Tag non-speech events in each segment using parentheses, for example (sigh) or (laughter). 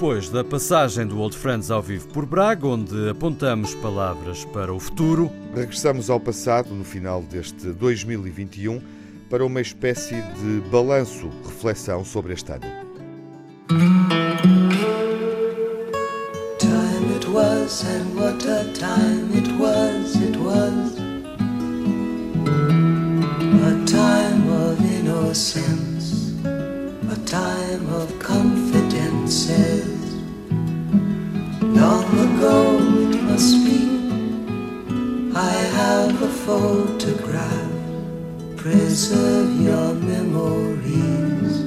Depois da passagem do Old Friends ao vivo por Braga, onde apontamos palavras para o futuro, regressamos ao passado no final deste 2021 para uma espécie de balanço, reflexão sobre este ano. Preserve your memories,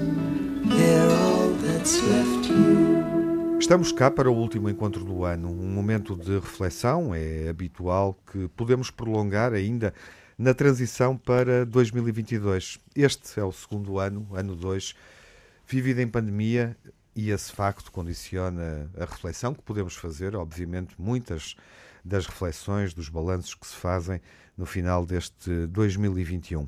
they're all that's left you. Estamos cá para o último encontro do ano, um momento de reflexão. É habitual que podemos prolongar ainda na transição para 2022. Este é o segundo ano, ano 2, vivido em pandemia, e esse facto condiciona a reflexão que podemos fazer, obviamente, muitas das reflexões, dos balanços que se fazem no final deste 2021.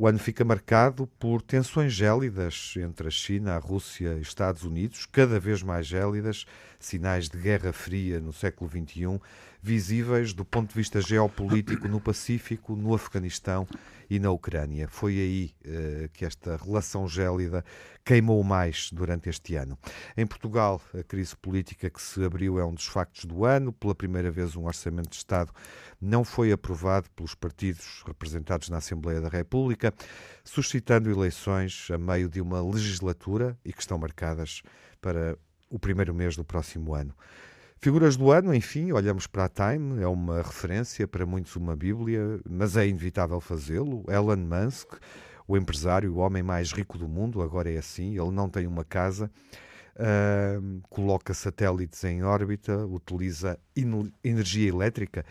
O ano fica marcado por tensões gélidas entre a China, a Rússia e Estados Unidos, cada vez mais gélidas, sinais de guerra fria no século XXI, visíveis do ponto de vista geopolítico no Pacífico, no Afeganistão e na Ucrânia. Foi aí uh, que esta relação gélida queimou mais durante este ano. Em Portugal, a crise política que se abriu é um dos factos do ano. Pela primeira vez, um orçamento de Estado não foi aprovado pelos partidos representados na Assembleia da República, suscitando eleições a meio de uma legislatura e que estão marcadas para o primeiro mês do próximo ano. Figuras do ano, enfim, olhamos para a Time, é uma referência, para muitos uma bíblia, mas é inevitável fazê-lo. Elon Musk, o empresário, o homem mais rico do mundo, agora é assim, ele não tem uma casa, uh, coloca satélites em órbita, utiliza energia elétrica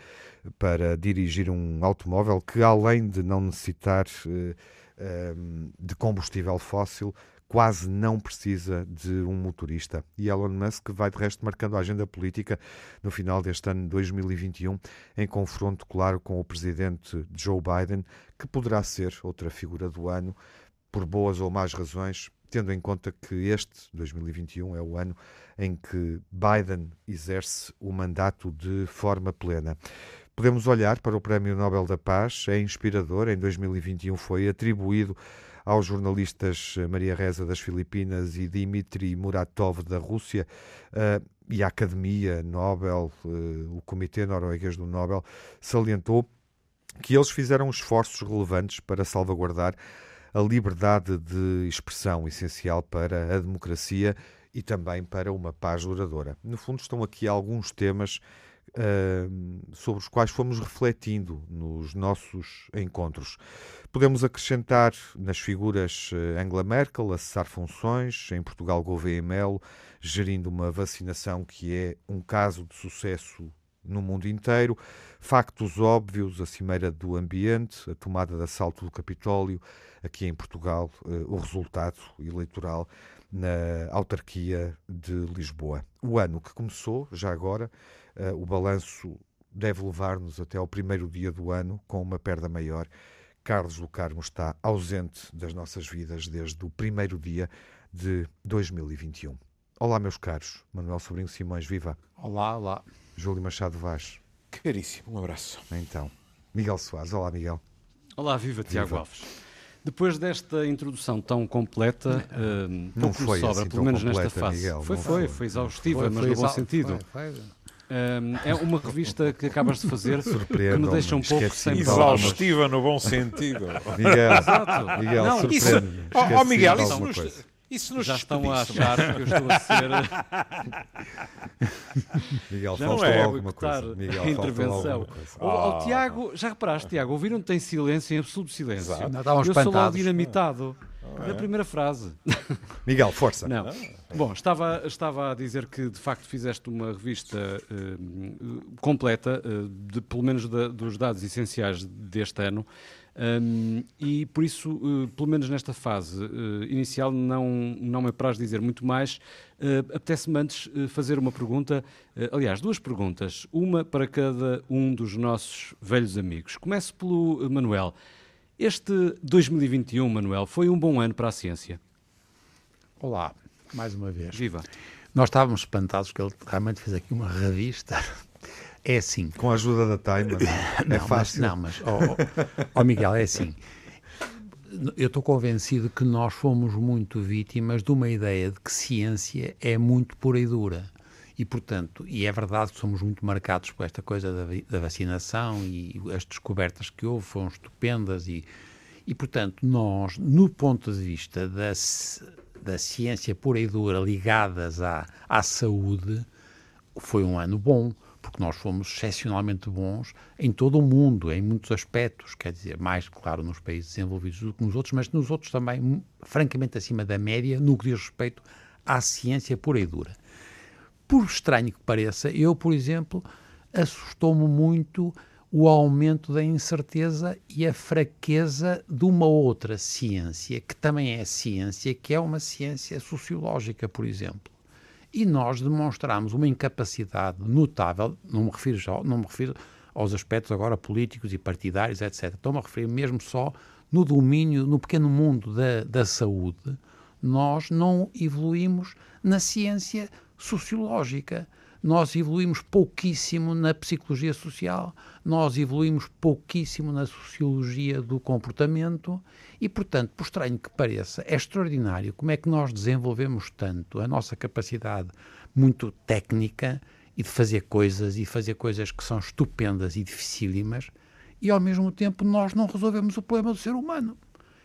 para dirigir um automóvel que, além de não necessitar uh, de combustível fóssil, quase não precisa de um motorista. E Elon Musk vai, de resto, marcando a agenda política no final deste ano 2021, em confronto, claro, com o presidente Joe Biden, que poderá ser outra figura do ano, por boas ou más razões, tendo em conta que este 2021 é o ano em que Biden exerce o mandato de forma plena. Podemos olhar para o Prémio Nobel da Paz, é inspirador. Em 2021 foi atribuído aos jornalistas eh, Maria Reza das Filipinas e Dmitry Muratov da Rússia uh, e a Academia Nobel, uh, o Comitê Norueguês do Nobel, salientou que eles fizeram esforços relevantes para salvaguardar a liberdade de expressão essencial para a democracia e também para uma paz duradoura. No fundo, estão aqui alguns temas uh, sobre os quais fomos refletindo nos nossos encontros. Podemos acrescentar nas figuras uh, Angela Merkel a cessar funções, em Portugal Gouveia Melo, gerindo uma vacinação que é um caso de sucesso no mundo inteiro, factos óbvios, a cimeira do ambiente, a tomada de assalto do Capitólio, aqui em Portugal, uh, o resultado eleitoral na autarquia de Lisboa. O ano que começou, já agora, uh, o balanço deve levar-nos até ao primeiro dia do ano com uma perda maior. Carlos do Carmo está ausente das nossas vidas desde o primeiro dia de 2021. Olá, meus caros. Manuel Sobrinho Simões, viva. Olá, olá. Júlio Machado Vaz. Caríssimo, um abraço. Então. Miguel Soares. Olá, Miguel. Olá, viva, Tiago Alves. Depois desta introdução tão completa, uh, não foi sobra, assim pelo menos completa, nesta fase. Miguel, foi, foi, foi, foi exaustiva, foi, mas foi no bom sentido. Foi, é uma revista que acabas de fazer (laughs) que me deixa um pouco sem Exaustiva no bom sentido. Miguel, Exato. Miguel, não, surpreende. Ó oh, Miguel, isso nos, isso nos Já estão a achar que eu estou a ser. (laughs) Miguel, já faltou é alguma coisa. Miguel, a intervenção. O, oh, Tiago, já reparaste, Tiago, ouviram tem silêncio em absoluto silêncio. Exato. Não, eu sou logo dinamitado. Na primeira frase. Miguel, força. Não. Bom, estava, estava a dizer que de facto fizeste uma revista uh, completa, uh, de, pelo menos da, dos dados essenciais deste ano, um, e por isso, uh, pelo menos nesta fase uh, inicial, não, não me apraz dizer muito mais. Uh, Apetece-me antes fazer uma pergunta, aliás, duas perguntas, uma para cada um dos nossos velhos amigos. Começo pelo Manuel. Este 2021, Manuel, foi um bom ano para a ciência? Olá, mais uma vez. Viva. Nós estávamos espantados que ele realmente fez aqui uma revista. É assim. Com a ajuda da Time. não, é fácil. Mas, (laughs) não, mas, ó oh, (laughs) oh, Miguel, é assim. Eu estou convencido que nós fomos muito vítimas de uma ideia de que ciência é muito pura e dura. E, portanto, e é verdade que somos muito marcados por esta coisa da, da vacinação e as descobertas que houve foram estupendas e, e portanto, nós, no ponto de vista da, da ciência pura e dura ligadas à, à saúde, foi um ano bom, porque nós fomos excepcionalmente bons em todo o mundo, em muitos aspectos, quer dizer, mais, claro, nos países desenvolvidos do que nos outros, mas nos outros também, francamente, acima da média, no que diz respeito à ciência pura e dura. Por estranho que pareça, eu, por exemplo, assustou-me muito o aumento da incerteza e a fraqueza de uma outra ciência, que também é ciência, que é uma ciência sociológica, por exemplo. E nós demonstramos uma incapacidade notável, não me refiro, já, não me refiro aos aspectos agora políticos e partidários, etc. Estou-me a referir mesmo só no domínio, no pequeno mundo da, da saúde, nós não evoluímos na ciência sociológica. Nós evoluímos pouquíssimo na psicologia social, nós evoluímos pouquíssimo na sociologia do comportamento e, portanto, por estranho que pareça, é extraordinário como é que nós desenvolvemos tanto a nossa capacidade muito técnica e de fazer coisas e fazer coisas que são estupendas e dificílimas e, ao mesmo tempo, nós não resolvemos o problema do ser humano.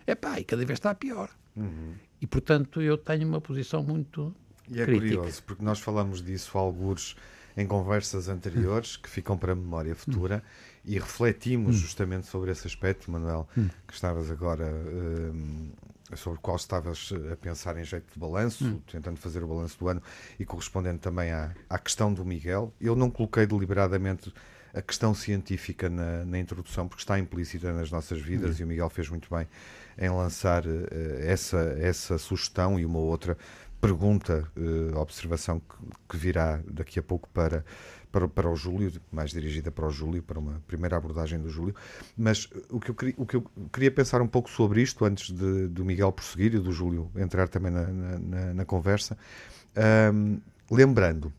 É pá, e cada vez está pior. Uhum. E, portanto, eu tenho uma posição muito e é crítica. curioso, porque nós falamos disso alguns em conversas anteriores, que ficam para a memória futura, hum. e refletimos hum. justamente sobre esse aspecto, Manuel, hum. que estavas agora. Um, sobre o qual estavas a pensar em jeito de balanço, hum. tentando fazer o balanço do ano e correspondendo também à, à questão do Miguel. Eu não coloquei deliberadamente a questão científica na, na introdução, porque está implícita nas nossas vidas, hum. e o Miguel fez muito bem em lançar uh, essa, essa sugestão e uma outra pergunta, uh, observação que, que, virá daqui a pouco para, para, para o Júlio, mais dirigida para o Júlio, para uma primeira abordagem do Júlio. Mas o que eu, queria, o que eu queria pensar um pouco sobre isto, antes de, do Miguel prosseguir e do Júlio entrar também na, na, na conversa, um, lembrando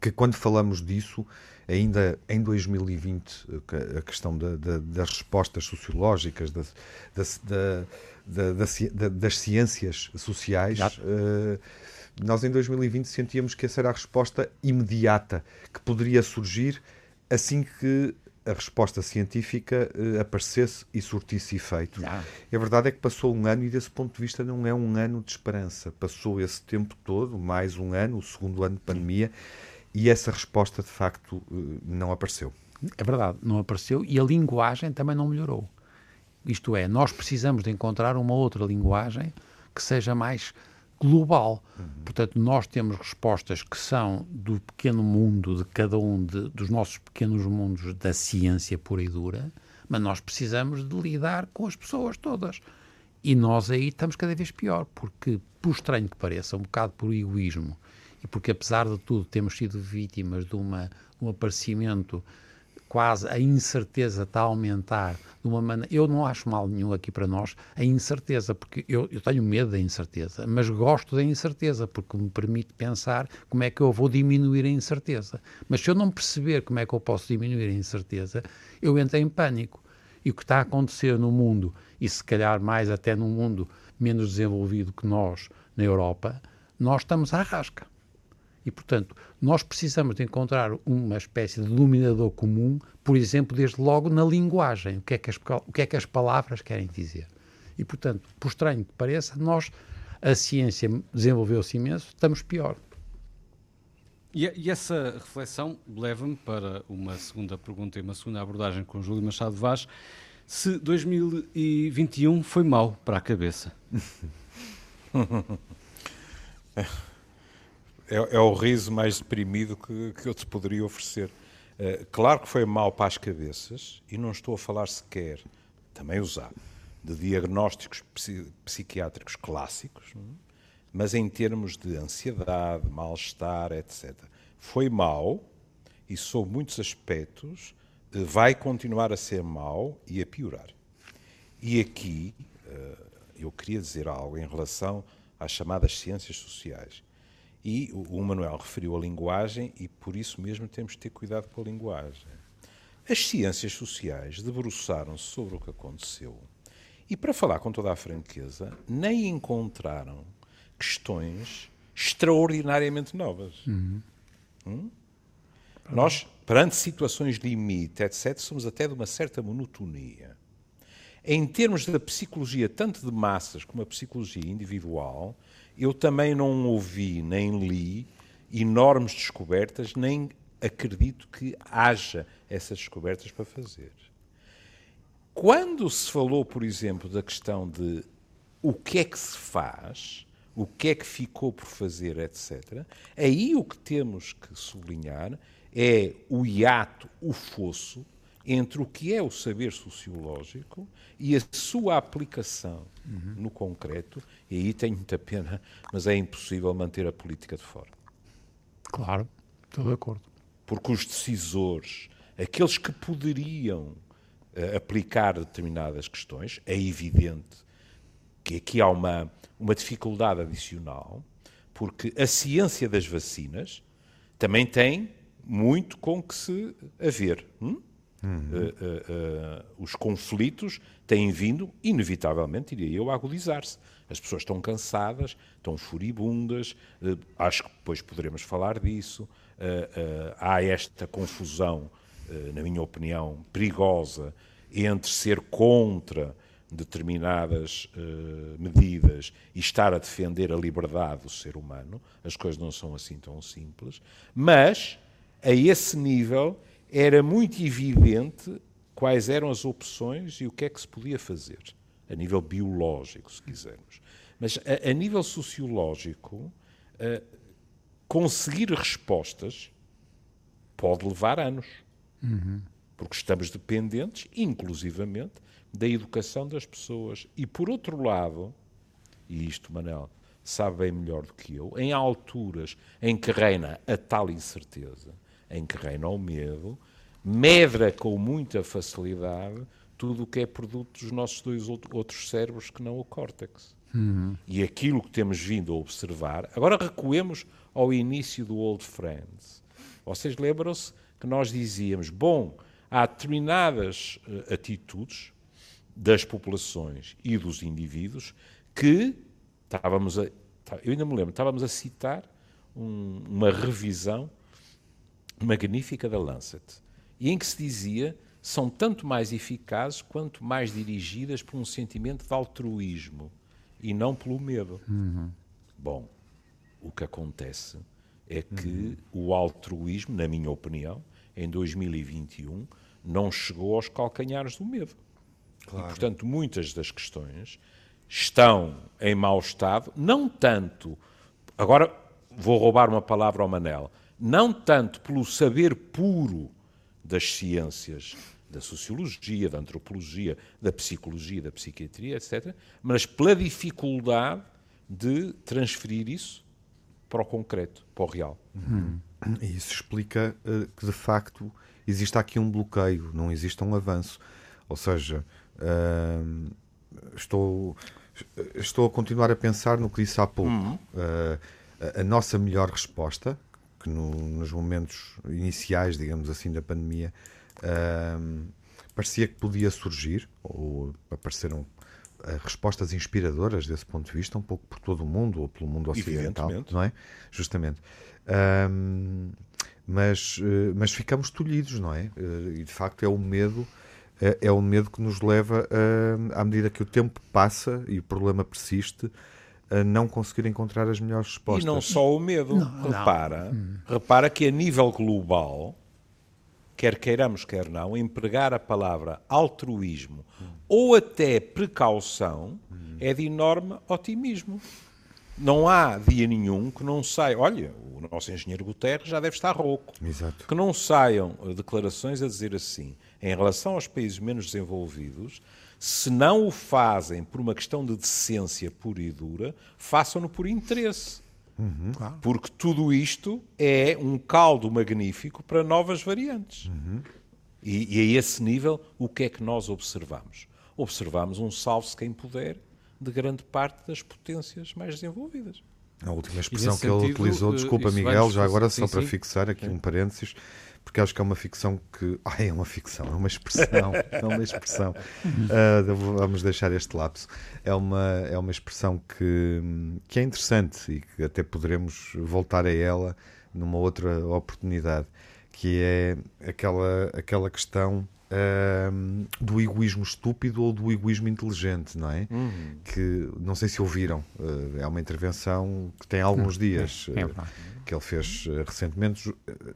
que quando falamos disso, ainda em 2020, a questão da, da, das respostas sociológicas, da, da da, da, das ciências sociais, uh, nós em 2020 sentíamos que essa era a resposta imediata que poderia surgir assim que a resposta científica uh, aparecesse e surtisse efeito. Ah. A verdade é que passou um ano e, desse ponto de vista, não é um ano de esperança. Passou esse tempo todo, mais um ano, o segundo ano de pandemia, e essa resposta, de facto, uh, não apareceu. É verdade, não apareceu e a linguagem também não melhorou. Isto é, nós precisamos de encontrar uma outra linguagem que seja mais global. Uhum. Portanto, nós temos respostas que são do pequeno mundo de cada um de, dos nossos pequenos mundos da ciência pura e dura, mas nós precisamos de lidar com as pessoas todas. E nós aí estamos cada vez pior, porque, por estranho que pareça, um bocado por egoísmo, e porque, apesar de tudo, temos sido vítimas de, uma, de um aparecimento quase a incerteza está a aumentar de uma maneira. Eu não acho mal nenhum aqui para nós a incerteza, porque eu, eu tenho medo da incerteza, mas gosto da incerteza, porque me permite pensar como é que eu vou diminuir a incerteza. Mas se eu não perceber como é que eu posso diminuir a incerteza, eu entro em pânico. E o que está a acontecer no mundo, e se calhar mais até num mundo menos desenvolvido que nós, na Europa, nós estamos à rasca. E, portanto, nós precisamos de encontrar uma espécie de denominador comum, por exemplo, desde logo na linguagem, o que é que as, o que é que as palavras querem dizer. E, portanto, por estranho que pareça, nós, a ciência desenvolveu-se imenso, estamos pior. E, e essa reflexão leva-me para uma segunda pergunta e uma segunda abordagem com Júlio Machado Vaz. Se 2021 foi mau para a cabeça? (laughs) é, é, o riso mais deprimido que, que eu te poderia oferecer. Uh, claro que foi mal para as cabeças, e não estou a falar sequer, também usar, de diagnósticos psiquiátricos clássicos, é? mas em termos de ansiedade, mal-estar, etc. Foi mal, e sob muitos aspectos, uh, vai continuar a ser mal e a piorar. E aqui uh, eu queria dizer algo em relação às chamadas ciências sociais E o, o Manuel referiu a linguagem e por isso mesmo temos de ter cuidado com a linguagem. As ciências sociais debruçaram-se sobre o que aconteceu e, para falar com toda a franqueza, nem encontraram questões extraordinariamente novas. Uhum. Hum? Nós, perante situações de limite, etc., somos até de uma certa monotonia. Em termos da psicologia, tanto de massas como a psicologia individual, eu também não ouvi nem li enormes descobertas, nem acredito que haja essas descobertas para fazer. Quando se falou, por exemplo, da questão de o que é que se faz, o que é que ficou por fazer, etc., aí o que temos que sublinhar é o hiato, o fosso, entre o que é o saber sociológico e a sua aplicação uhum. no concreto, e aí tenho muita pena, mas é impossível manter a política de fora. Claro, estou de acordo. Porque os decisores, aqueles que poderiam uh, aplicar determinadas questões, é evidente que aqui há uma, uma dificuldade adicional, porque a ciência das vacinas também tem muito com que se haver. Hum? Uhum. Uh, uh, uh, os conflitos têm vindo, inevitavelmente, diria eu, a agudizar-se. As pessoas estão cansadas, estão furibundas, acho que depois poderemos falar disso. há esta confusão, na minha opinião, perigosa entre ser contra determinadas medidas e estar a defender a liberdade do ser humano. As coisas não são assim tão simples. Mas, a esse nível era muito evidente quais eram as opções e o que é que se podia fazer, a nível biológico, se quisermos. Mas a, a nível sociológico, uh, conseguir respostas pode levar anos. Uhum. Porque estamos dependentes, inclusivamente, da educação das pessoas. E, por outro lado, e isto, Manel, sabe bem melhor do que eu, em alturas em que reina a tal incerteza, em que reina o medo, medra com muita facilidade tudo o que é produto dos nossos dois outros cérebros que não o córtex. Uhum. E aquilo que temos vindo a observar, agora recuemos ao início do Old Friends. Vocês lembram-se que nós dizíamos, bom, há determinadas uh, atitudes das populações e dos indivíduos que estávamos a, tá, eu ainda me lembro, estávamos a citar um, uma revisão magnífica da Lancet, e em que se dizia são tanto mais eficazes quanto mais dirigidas por um sentimento de altruísmo e não pelo medo. Uhum. Bom, o que acontece é que uhum. o altruísmo, na minha opinião, em 2021, não chegou aos calcanhares do medo. Claro. E, portanto, muitas das questões estão em mau estado, não tanto. Agora vou roubar uma palavra ao Manel não tanto pelo saber puro das ciências, da sociologia, da antropologia, da psicologia, da psiquiatria, etc., mas pela dificuldade de transferir isso para o concreto, para o real. E isso explica uh, que, de facto, existe aqui um bloqueio, não existe um avanço. Ou seja, uh, estou, estou a continuar a pensar no que disse há pouco. Uh, a, a nossa melhor resposta que no, nos momentos iniciais, digamos assim, da pandemia, uh, parecia que podia surgir, ou apareceram uh, respostas inspiradoras desse ponto de vista, um pouco por todo o mundo, ou pelo mundo ocidental, não é? Justamente. Uh, mas, eh, mas ficamos tolhidos, não é? Eh, e de facto é o medo é, é o medo que nos leva, a, à medida que o tempo passa e o problema persiste, a não conseguir encontrar as melhores respostas. E não só o medo. Não, repara, não. repara que a nível global, quer queiramos, quer não, empregar a palavra altruísmo hum. ou até precaução hum. é de enorme otimismo. Não há dia nenhum que não saia. Olha, o nosso engenheiro Guterres já deve estar rouco. Exato. Que não saiam declarações a dizer assim, em relação aos países menos desenvolvidos, se não o fazem por uma questão de decência pura e dura, façam-no por interesse. Uhum. Porque tudo isto é um caldo magnífico para novas variantes. Uhum. E, e, a esse nível, o que é que nós observamos? Observamos um salve-se quem puder de grande parte das potências mais desenvolvidas. A última expressão que ele utilizou, desculpa Miguel, já agora sim, só sim. para fixar aqui um parênteses, porque acho que é uma ficção que. (laughs) Ah, é uma ficção, é uma expressão. (laughs) é uma expressão. Uh, vamos deixar este lapso. É uma, é uma expressão que, que é interessante e que até poderemos voltar a ela numa outra oportunidade, que é aquela, aquela questão Uh, do egoísmo estúpido ou do egoísmo inteligente, não é? Uhum. Que não sei se ouviram, uh, é uma intervenção que tem alguns dias é, é uh, que ele fez eh, recentemente,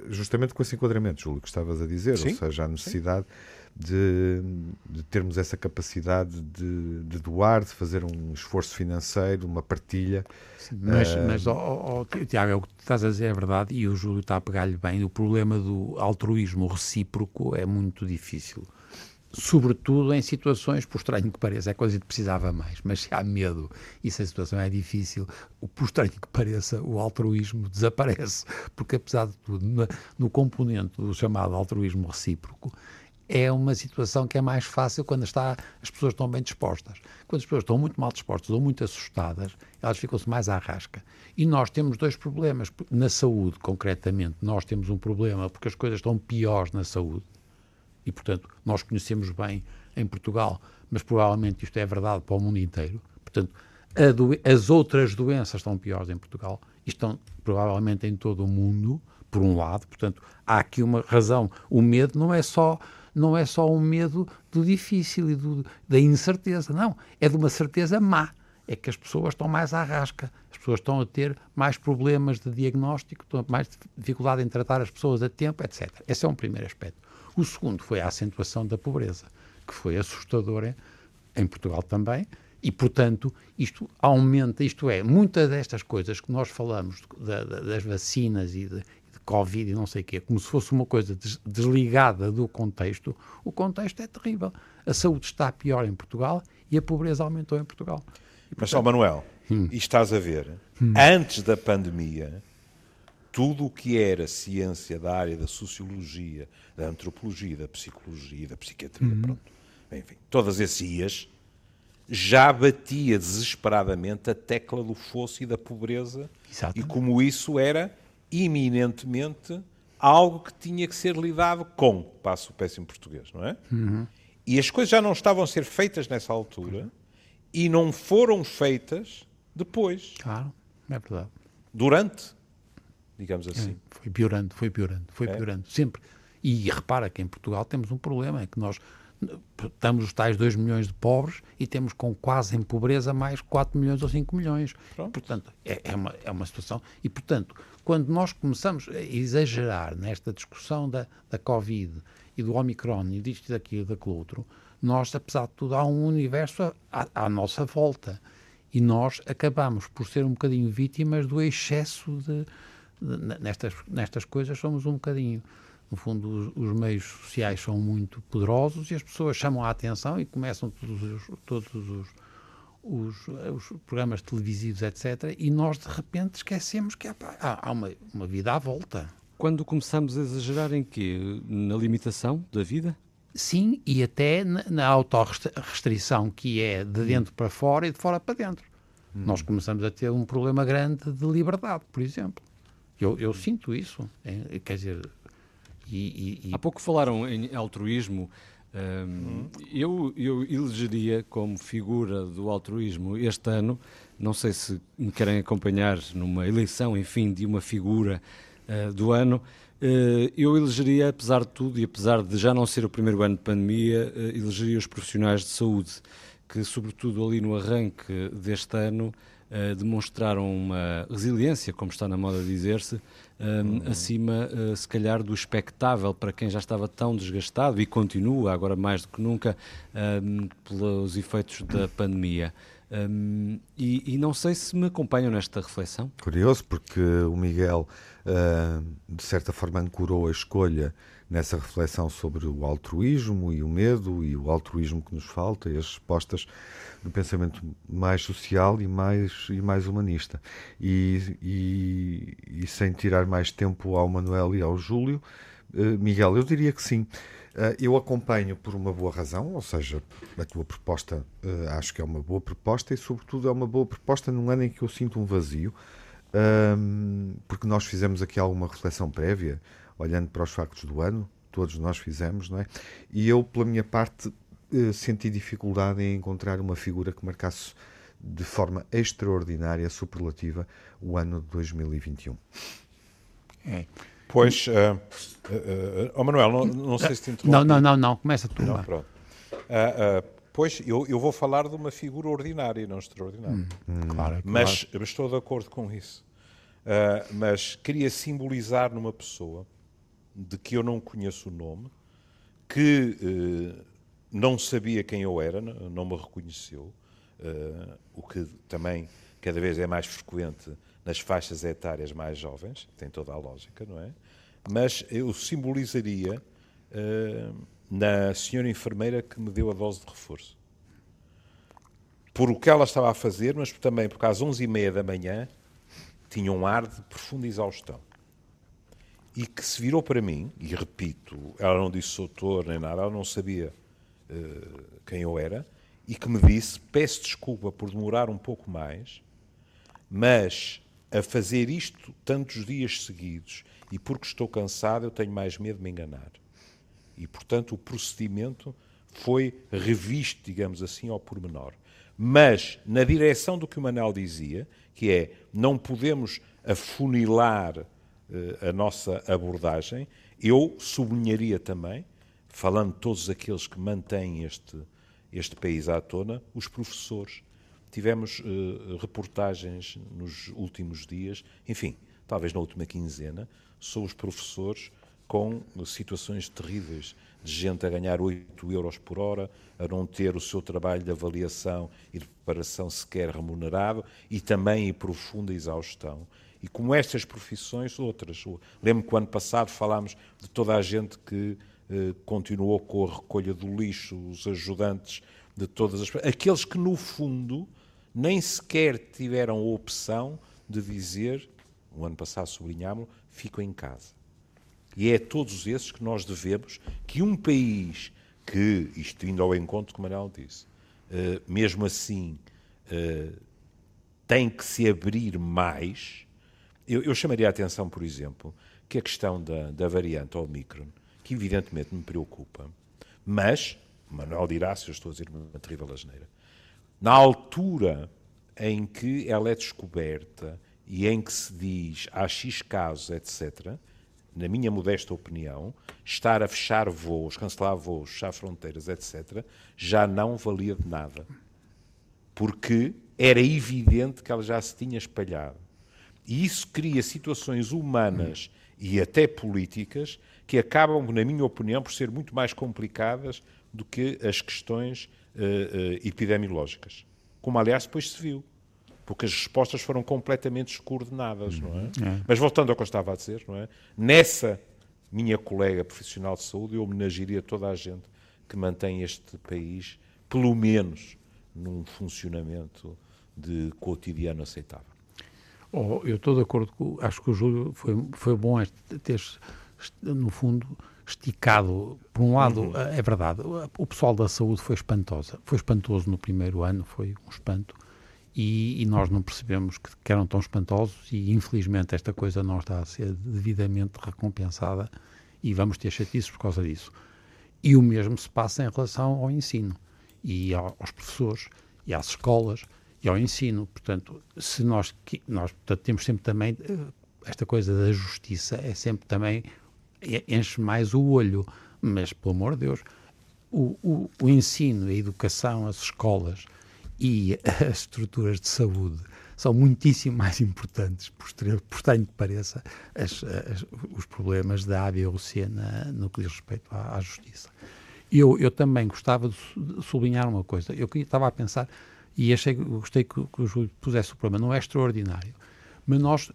justamente com esse enquadramento, Júlio, que estavas a dizer, Sim. ou seja, a necessidade de, de, termos essa capacidade de, de, doar, de fazer um esforço financeiro, uma partilha. Sim, mas, uh... mas oh, oh, Tiago, é o que estás a dizer é verdade e o Júlio está a pegar-lhe bem. O problema do altruísmo recíproco é muito difícil. Sobretudo em situações, por estranho que pareça, é coisa que precisava mais, mas se há medo e se a situação é difícil, por estranho que pareça, o altruísmo desaparece. Porque, apesar de tudo, no, no componente do chamado altruísmo recíproco, é uma situação que é mais fácil quando está, as pessoas estão bem dispostas. Quando as pessoas estão muito mal dispostas ou muito assustadas, elas ficam-se mais à rasca. E nós temos dois problemas. Na saúde, concretamente, nós temos um problema porque as coisas estão piores na saúde. E, portanto, nós conhecemos bem em Portugal, mas provavelmente isto é verdade para o mundo inteiro. Portanto, as outras doenças estão piores em Portugal e estão provavelmente em todo o mundo, por um lado. Portanto, há aqui uma razão. O medo não é só não é só um medo do difícil e do, da incerteza, não. É de uma certeza má. É que as pessoas estão mais à rasca, as pessoas estão a ter mais problemas de diagnóstico, estão a mais dificuldade em tratar as pessoas a tempo, etc. Esse é um primeiro aspecto. O segundo foi a acentuação da pobreza, que foi assustadora em Portugal também, e, portanto, isto aumenta, isto é, muitas destas coisas que nós falamos da, da, das vacinas e, de, Covid e não sei o quê, como se fosse uma coisa des desligada do contexto, o contexto é terrível. A saúde está pior em Portugal e a pobreza aumentou em Portugal. E, portanto, Mas, só Manuel, hum. e estás a ver, hum. antes da pandemia, tudo o que era ciência da área da sociologia, da antropologia, da psicologia, da psiquiatria, hum. pronto, enfim, todas essas IAs, já batia desesperadamente a tecla do fosso e da pobreza Exatamente. e como isso era iminentemente algo que tinha que ser lidado com, passo o péssimo português, não é? Uhum. E as coisas já não estavam a ser feitas nessa altura e não foram feitas depois. Claro, é verdade. Durante, digamos assim. É, foi piorando, foi piorando, foi é. piorando, sempre. E repara que em Portugal temos um problema, é que nós estamos os tais 2 milhões de pobres e temos com quase em pobreza mais 4 milhões ou 5 milhões. Pronto. Portanto, é, é, uma, é uma situação. E, portanto, quando nós começamos a exagerar nesta discussão da, da Covid e do Omicron e disto e daquilo e daquilo outro, nós, apesar de tudo, há um universo à, à, nossa volta. E nós acabamos por ser um bocadinho vítimas do excesso de, de nestas, nestas coisas, somos um bocadinho. No fundo, os, os, meios sociais são muito poderosos e as pessoas chamam a atenção e começam todos os, todos os os, os, programas televisivos, etc., e nós de repente esquecemos que há, há uma, uma, vida à volta. Quando começamos a exagerar em quê? Na limitação da vida? Sim, e até na, na autorrestrição, que é de dentro para fora e de fora para dentro. Hum. Nós começamos a ter um problema grande de liberdade, por exemplo. Eu, eu sinto isso. Quer dizer. E, e, e... Há pouco falaram em altruísmo. Um, eu, eu elegeria como figura do altruísmo este ano, não sei se me querem acompanhar numa eleição, enfim, de uma figura uh, do ano, uh, eu elegeria, apesar de tudo, e apesar de já não ser o primeiro ano de pandemia, uh, elegeria os profissionais de saúde, que sobretudo ali no arranque deste ano demonstraram uma resiliência, como está na moda dizer-se, um, uhum. acima, uh, se calhar, do expectável para quem já estava tão desgastado e continua, agora mais do que nunca, um, pelos efeitos da pandemia. Um, e, e, não sei se me acompanham nesta reflexão. Curioso, porque o Miguel, uh, de certa forma, ancorou a escolha nessa reflexão sobre o altruísmo e o medo e o altruísmo que nos falta e as respostas do pensamento mais social e mais, e mais humanista. E, e, e sem tirar mais tempo ao Manuel e ao Júlio, uh, Miguel, eu diria que sim. Uh, eu acompanho por uma boa razão, ou seja, a tua proposta uh, acho que é uma boa proposta e, sobretudo, é uma boa proposta num ano em que eu sinto um vazio. um, porque nós fizemos aqui alguma reflexão prévia, olhando para os factos do ano, todos nós fizemos, não é? E eu, pela minha parte, uh, senti dificuldade em encontrar uma figura que marcasse de forma extraordinária, superlativa, o ano de 2021. É. Pois, uh, uh, uh, Manuel, não, não sei se te interrompo. Não, não, não, não, começa tu. Não, pronto. pois, eu, eu vou falar de uma figura ordinária, não extraordinária. Hum, hum, claro, mas, mas, estou de acordo com isso. mas queria simbolizar numa pessoa de que eu não conheço o nome, que não sabia quem eu era, não me reconheceu, o que também cada vez é mais frequente nas faixas etárias mais jovens, tem toda a lógica, não é? Mas eu simbolizaria uh, na senhora enfermeira que me deu a dose de reforço. Por o que ela estava a fazer, mas também porque às 11h30 da manhã tinha um ar de profunda exaustão. E que se virou para mim, e repito, ela não disse doutor nem nada, ela não sabia uh, quem eu era, e que me disse: Peço desculpa por demorar um pouco mais, mas a fazer isto tantos dias seguidos e porque estou cansado, eu tenho mais medo de me enganar. E, portanto, o procedimento foi revisto, digamos assim, ao pormenor. Mas na direção do que o Manel dizia, que é não podemos afunilar a nossa abordagem, eu sublinharia também, falando de todos aqueles que mantêm este, este país à tona, os professores Tivemos uh, reportagens nos últimos dias, enfim, talvez na última quinzena, sobre os professores com situações terríveis de gente a ganhar 8 euros por hora, a não ter o seu trabalho de avaliação e de preparação sequer remunerado e também em profunda exaustão. E como estas profissões, outras. Lembro que o ano passado falámos de toda a gente que eh, continuou com a recolha do lixo, os ajudantes de todas as. aqueles que, no fundo, nem sequer tiveram a opção de dizer, o ano passado sublinhámos, fico em casa. E é a todos esses que nós devemos que um país que, isto indo ao encontro, como Manuel disse, uh, mesmo assim uh, tem que se abrir mais. Eu, eu, chamaria a atenção, por exemplo, que a questão da, da variante Omicron, que evidentemente me preocupa, mas, Manuel dirá se eu estou a dizer uma terrível asneira, na altura em que ela é descoberta e em que se diz há X casos, etc., na minha modesta opinião, estar a fechar voos, cancelar voos, fechar fronteiras, etc., já não valia de nada. Porque era evidente que ela já se tinha espalhado. E isso cria situações humanas e até políticas que acabam, na minha opinião, por ser muito mais complicadas do que as questões uh, uh, epidemiológicas. Como, aliás, depois se viu. Porque as respostas foram completamente descoordenadas, não é? é? Mas voltando ao que eu estava a dizer, não é? Nessa minha colega profissional de saúde, eu homenagearia toda a gente que mantém este país, pelo menos, num funcionamento de cotidiano aceitável. Oh, eu estou de acordo com. Acho que o Júlio foi, foi bom ter, no fundo, esticado. Por um lado, uhum. é verdade, o pessoal da saúde foi espantosa. Foi espantoso no primeiro ano, foi um espanto. E, e, nós não percebemos que, que, eram tão espantosos e infelizmente esta coisa não está a ser devidamente recompensada e vamos ter chatices por causa disso. E o mesmo se passa em relação ao ensino e aos professores e às escolas e ao ensino. Portanto, se nós, nós portanto, temos sempre também eh, esta coisa da justiça é sempre também enche mais o olho, mas, pelo amor de Deus, o, o, o ensino, a educação, as escolas e (laughs) as estruturas de saúde são muitíssimo mais importantes, por, por estranho que pareça, as, as, os problemas da A, B ou C na, no que diz respeito à, à justiça. Eu, eu também gostava de sublinhar uma coisa. Eu estava a pensar, e achei, gostei que, que o Júlio pusesse o problema, não é extraordinário, mas nós,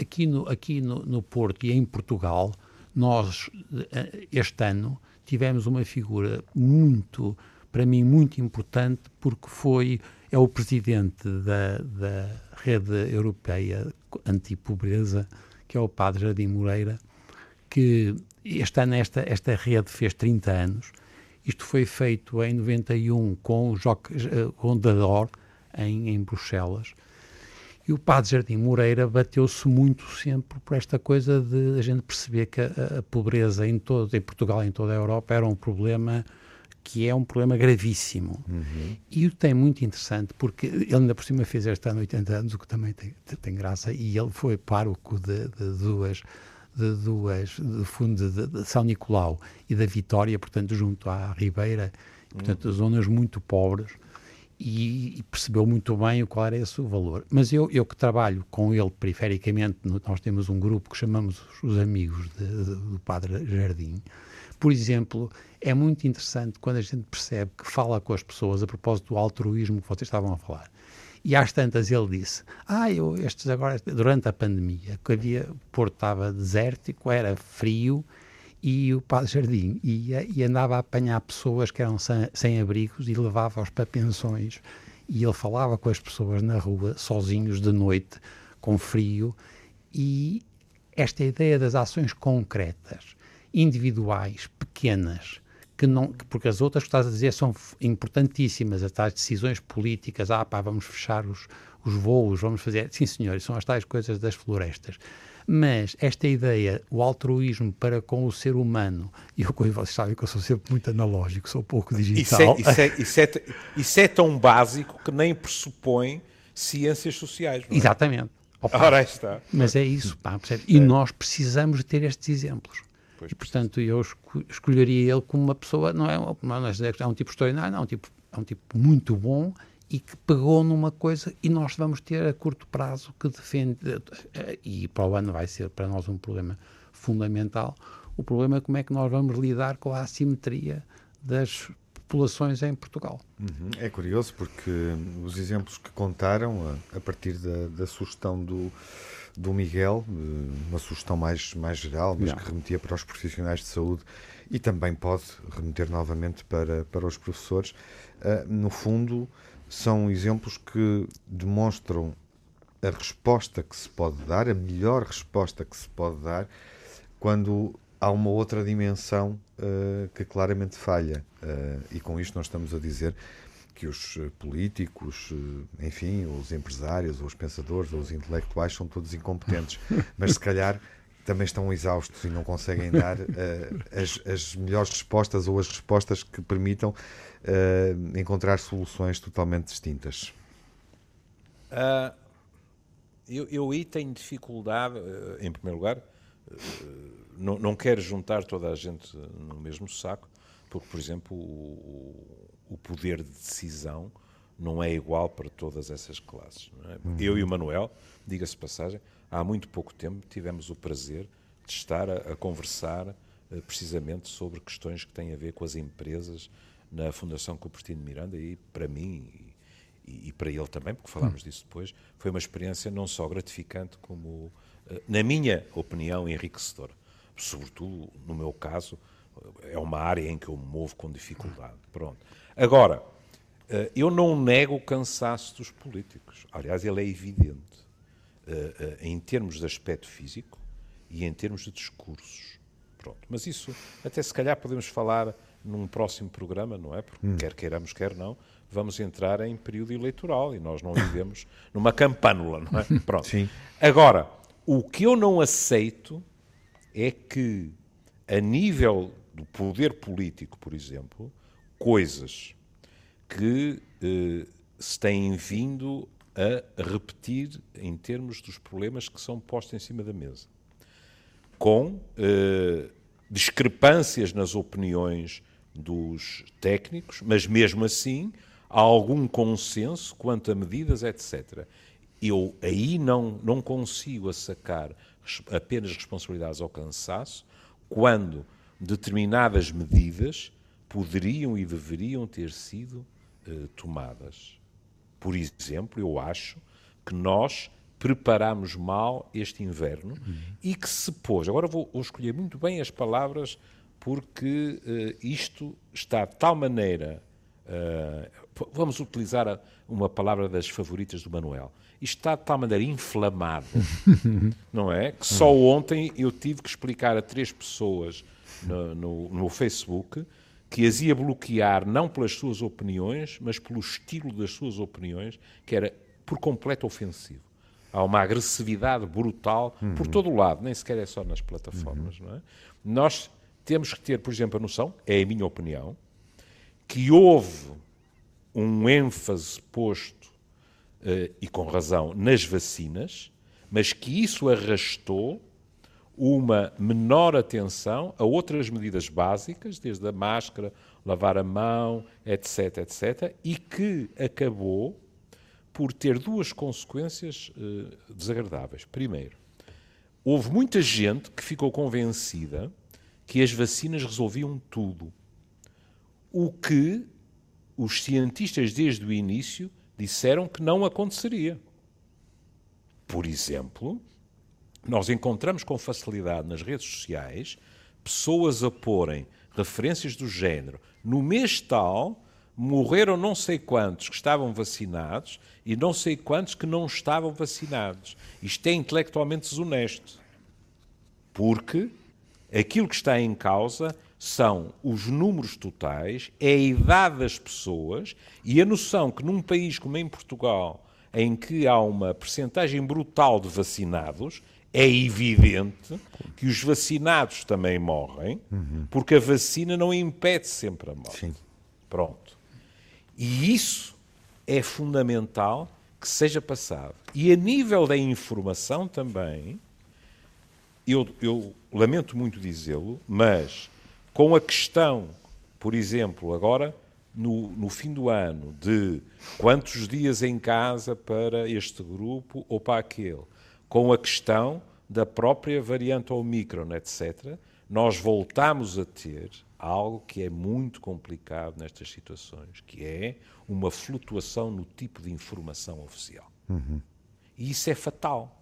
aqui no, aqui no, no Porto e em Portugal, nós, eh, este ano, tivemos uma figura muito, para mim, muito importante, porque foi, é o presidente da, da Rede Europeia Antipobreza, que é o padre Jardim Moreira, que este ano esta, esta rede fez 30 anos. Isto foi feito em 91 com o Joc, eh, com Dador, em, em Bruxelas. E o padre Jardim Moreira bateu-se muito sempre por esta coisa de a gente perceber que a, a, pobreza em todo, em Portugal e em toda a Europa era um problema que é um problema gravíssimo. Uhum. E o tem muito interessante, porque ele ainda por cima fez este ano 80 anos, o que também tem, tem graça, e ele foi pároco de, de duas de duas, de fundo de, de, São Nicolau e da Vitória, portanto, junto à Ribeira, portanto, uhum. zonas muito pobres, e, e, percebeu muito bem qual era esse o valor. Mas eu, eu que trabalho com ele perifericamente, nós temos um grupo que chamamos os Amigos de, de, do Padre Jardim. Por exemplo, é muito interessante quando a gente percebe que fala com as pessoas a propósito do altruísmo que vocês estavam a falar. E às tantas ele disse: Ah, eu, estes agora, durante a pandemia, que havia, o Porto estava desértico, era frio, e o Padre Jardim ia e andava a apanhar pessoas que eram sem, sem abrigos e levava-os para pensões. E ele falava com as pessoas na rua, sozinhos de noite, com frio. E esta ideia das ações concretas, individuais, pequenas, que não, porque as outras que estás a dizer são importantíssimas, as tais decisões políticas, ah pá, vamos fechar os, os voos, vamos fazer, sim senhor, são as tais coisas das florestas. Mas esta ideia, o altruísmo para com o ser humano, e eu, vocês sabem que eu sou sempre muito analógico, sou pouco digital. Isso é, isso é, isso é, isso é tão básico que nem pressupõe ciências sociais. É? Exatamente. Opa, Ora está. Mas é isso, pá, e nós precisamos de ter estes exemplos. Pois, portanto, eu escolheria ele como uma pessoa, não é, não é, é um tipo extraordinário, é um tipo, é um tipo muito bom e que pegou numa coisa e nós vamos ter a curto prazo que defende, e para o ano vai ser para nós um problema fundamental, o problema é como é que nós vamos lidar com a assimetria das populações em Portugal. Uhum. É curioso porque os exemplos que contaram, a, a partir da, da sugestão do do Miguel, uma sugestão mais, mais geral, mas que remetia para os profissionais de saúde e também pode remeter novamente para, para os professores. Uh, no fundo, são exemplos que demonstram a resposta que se pode dar, a melhor resposta que se pode dar, quando há uma outra dimensão uh, que claramente falha. Uh, e com isto nós estamos a dizer que os eh, políticos, enfim, os empresários, os pensadores, os intelectuais são todos incompetentes, (laughs) mas se calhar também estão exaustos e não conseguem dar uh, as, as, melhores respostas ou as respostas que permitam uh, encontrar soluções totalmente distintas. Uh, eu, eu aí tenho dificuldade, em primeiro lugar, não, não quero juntar toda a gente no mesmo saco, porque, por exemplo, o, o poder de decisão não é igual para todas essas classes. É? Uhum. Eu e o Manuel, diga-se passagem, há muito pouco tempo tivemos o prazer de estar a, a conversar uh, precisamente sobre questões que têm a ver com as empresas na Fundação Cupertino Miranda e para mim e, e, para ele também, porque falámos uhum. disso depois, foi uma experiência não só gratificante como, uh, na minha opinião, enriquecedora. Sobretudo, no meu caso, é uma área em que eu me movo com dificuldade. Pronto. Agora, eh, eu não nego o cansaço dos políticos. Aliás, ele é evidente. Eh, eh, em termos de aspecto físico e em termos de discursos. Pronto. Mas isso, até se calhar podemos falar num próximo programa, não é? Porque hum. quer queiramos, quer não, vamos entrar em período eleitoral e nós não vivemos numa campânula, não é? (laughs) Pronto. Sim. Agora, o que eu não aceito é que, a nível do poder político, por exemplo, coisas que eh, se têm vindo a repetir em termos dos problemas que são postos em cima da mesa, com eh, discrepâncias nas opiniões dos técnicos, mas mesmo assim há algum consenso quanto a medidas, etc. Eu aí não, não consigo sacar apenas responsabilidades ao cansaço quando determinadas medidas poderiam e deveriam ter sido uh, tomadas. Por exemplo, eu acho que nós preparamos mal este inverno uhum. e que se pôs. Agora vou, vou, escolher muito bem as palavras porque uh, isto está de tal maneira. Uh, vamos utilizar uma palavra das favoritas do Manuel. Isto está de tal maneira inflamado, (laughs) não é? Que só ontem eu tive que explicar a três pessoas no, no, no Facebook que as ia bloquear não pelas suas opiniões, mas pelo estilo das suas opiniões, que era por completo ofensivo. há uma agressividade brutal por todo o lado, nem sequer é só nas plataformas. Não é? Nós temos que ter, por exemplo, a noção, é a minha opinião, que houve um ênfase posto, e com razão, nas vacinas, mas que isso arrastou uma menor atenção a outras medidas básicas, desde a máscara, lavar a mão, etc, etc, e que acabou por ter duas consequências eh, desagradáveis. Primeiro, houve muita gente que ficou convencida que as vacinas resolviam tudo. O que os cientistas, desde o início, disseram que não aconteceria. Por exemplo, nós encontramos com facilidade nas redes sociais pessoas a porem referências do género. No mês tal, morreram não sei quantos que estavam vacinados e não sei quantos que não estavam vacinados. Isto é intelectualmente desonesto. Porque aquilo que está em causa são os números totais, é a idade das pessoas e a noção que num país como em Portugal, em que há uma percentagem brutal de vacinados, é evidente que os vacinados também morrem, porque a vacina não impede sempre a morte. Sim. Pronto. E isso é fundamental que seja passado. E a nível da informação também, eu, eu lamento muito dizê-lo, mas com a questão, por exemplo, agora no, no fim do ano, de quantos dias em casa para este grupo ou para aquele, com a questão da própria variante Omicron, etc., nós voltamos a ter algo que é muito complicado nestas situações, que é uma flutuação no tipo de informação oficial. E isso é fatal.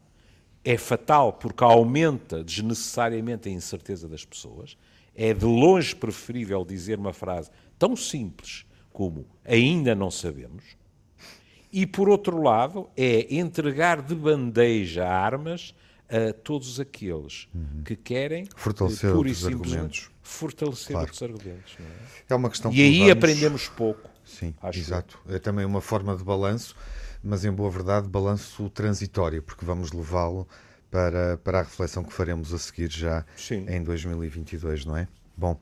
É fatal porque aumenta desnecessariamente a incerteza das pessoas. É de longe preferível dizer uma frase tão simples como ainda não sabemos. E, por outro lado, é entregar de bandeja armas a todos aqueles que querem Fortalecer eh, pura e outros simplesmente argumentos. fortalecer Claro. outros argumentos. não é? É uma questão E que aí levamos- aprendemos pouco. Sim, exato. É também uma forma de balanço, mas em boa verdade, balanço transitório, porque vamos levá-lo para, para a reflexão que faremos a seguir já Sim. em 2022, não é? Bom,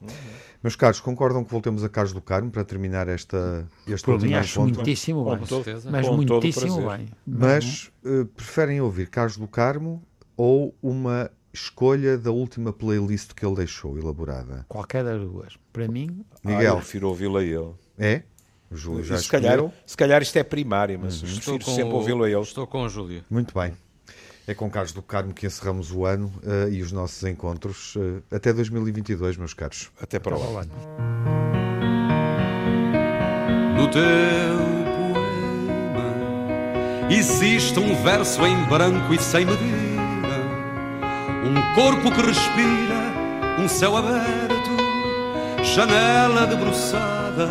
meus caros, concordam que voltemos a Carlos do Carmo para terminar esta, este Por mim último acho encontro? muitíssimo Com bem. todo- certeza. Mas com muitíssimo bem. Mas eh, preferem ouvir Carlos do Carmo ou uma escolha da última playlist que ele deixou elaborada? Qualquer das duas. Para mim, Ah, eu Miguel, prefiro ouvi-lo a ele. é? O Júlio já se, calhar, se calhar isto é primário, mas Estou prefiro sempre ouvi-lo a ele. estou com o Júlio. Muito bem. É com Carlos do Carmo que encerramos o ano eh, e os nossos encontros eh, até 2022, meus caros. Até para lá. ao ano. No teu poema existe um verso em branco e sem medida, um corpo que respira, um céu aberto, janela debruçada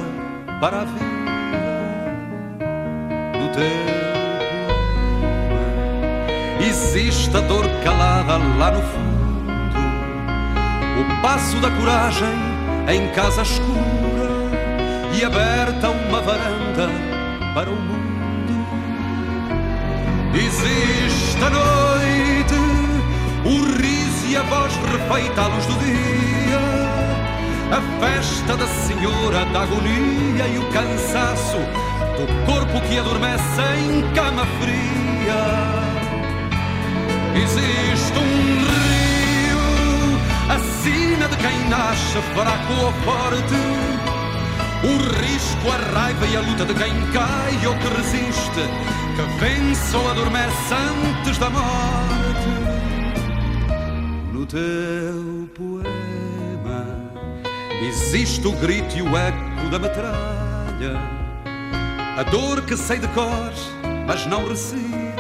para a vida. No teu poema existe a dor calada lá no fundo, o passo da coragem em casa escura e aberta uma varanda para o mundo. Existe a noite, o riso e a voz refeita à luz do dia, a festa da senhora da agonia e o cansaço do corpo que adormece em cama fria. Existe um rio, a sina de quem nasce fraco ou forte. O risco, a raiva e a luta de quem cai ou que resiste, que vence ou adormece antes da morte. No teu poema existe o grito e o eco da metralha, a dor que sei de cor, mas não recito,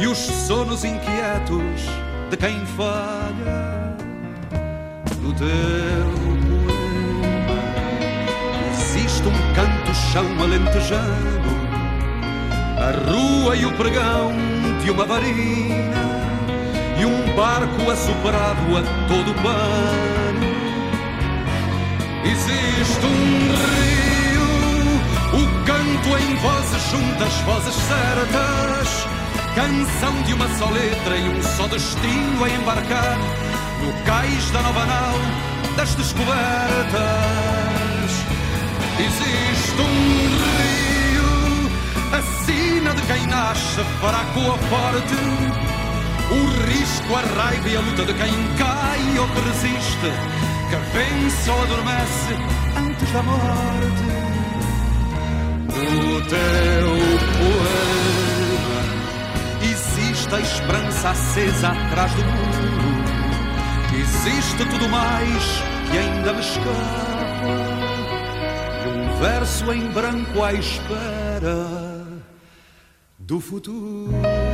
e os sonos inquietos de quem falha. No teu poema existe um canto-chão alentejano, a rua e o pregão de uma varina e um barco assoprado a todo pano. Existe um rio, o canto em vozes juntas, vozes certas, canção de uma só letra e um só destino a embarcar no cais da nova nau das descobertas. Existe um rio, a sina de quem nasce, fraco ou forte. O risco, a raiva e a luta de quem cai ou que resiste, que vence ou adormece antes da morte. No teu poema existe a esperança acesa atrás do muro. Existe tudo mais que ainda me escapa. E um verso em branco à espera do futuro.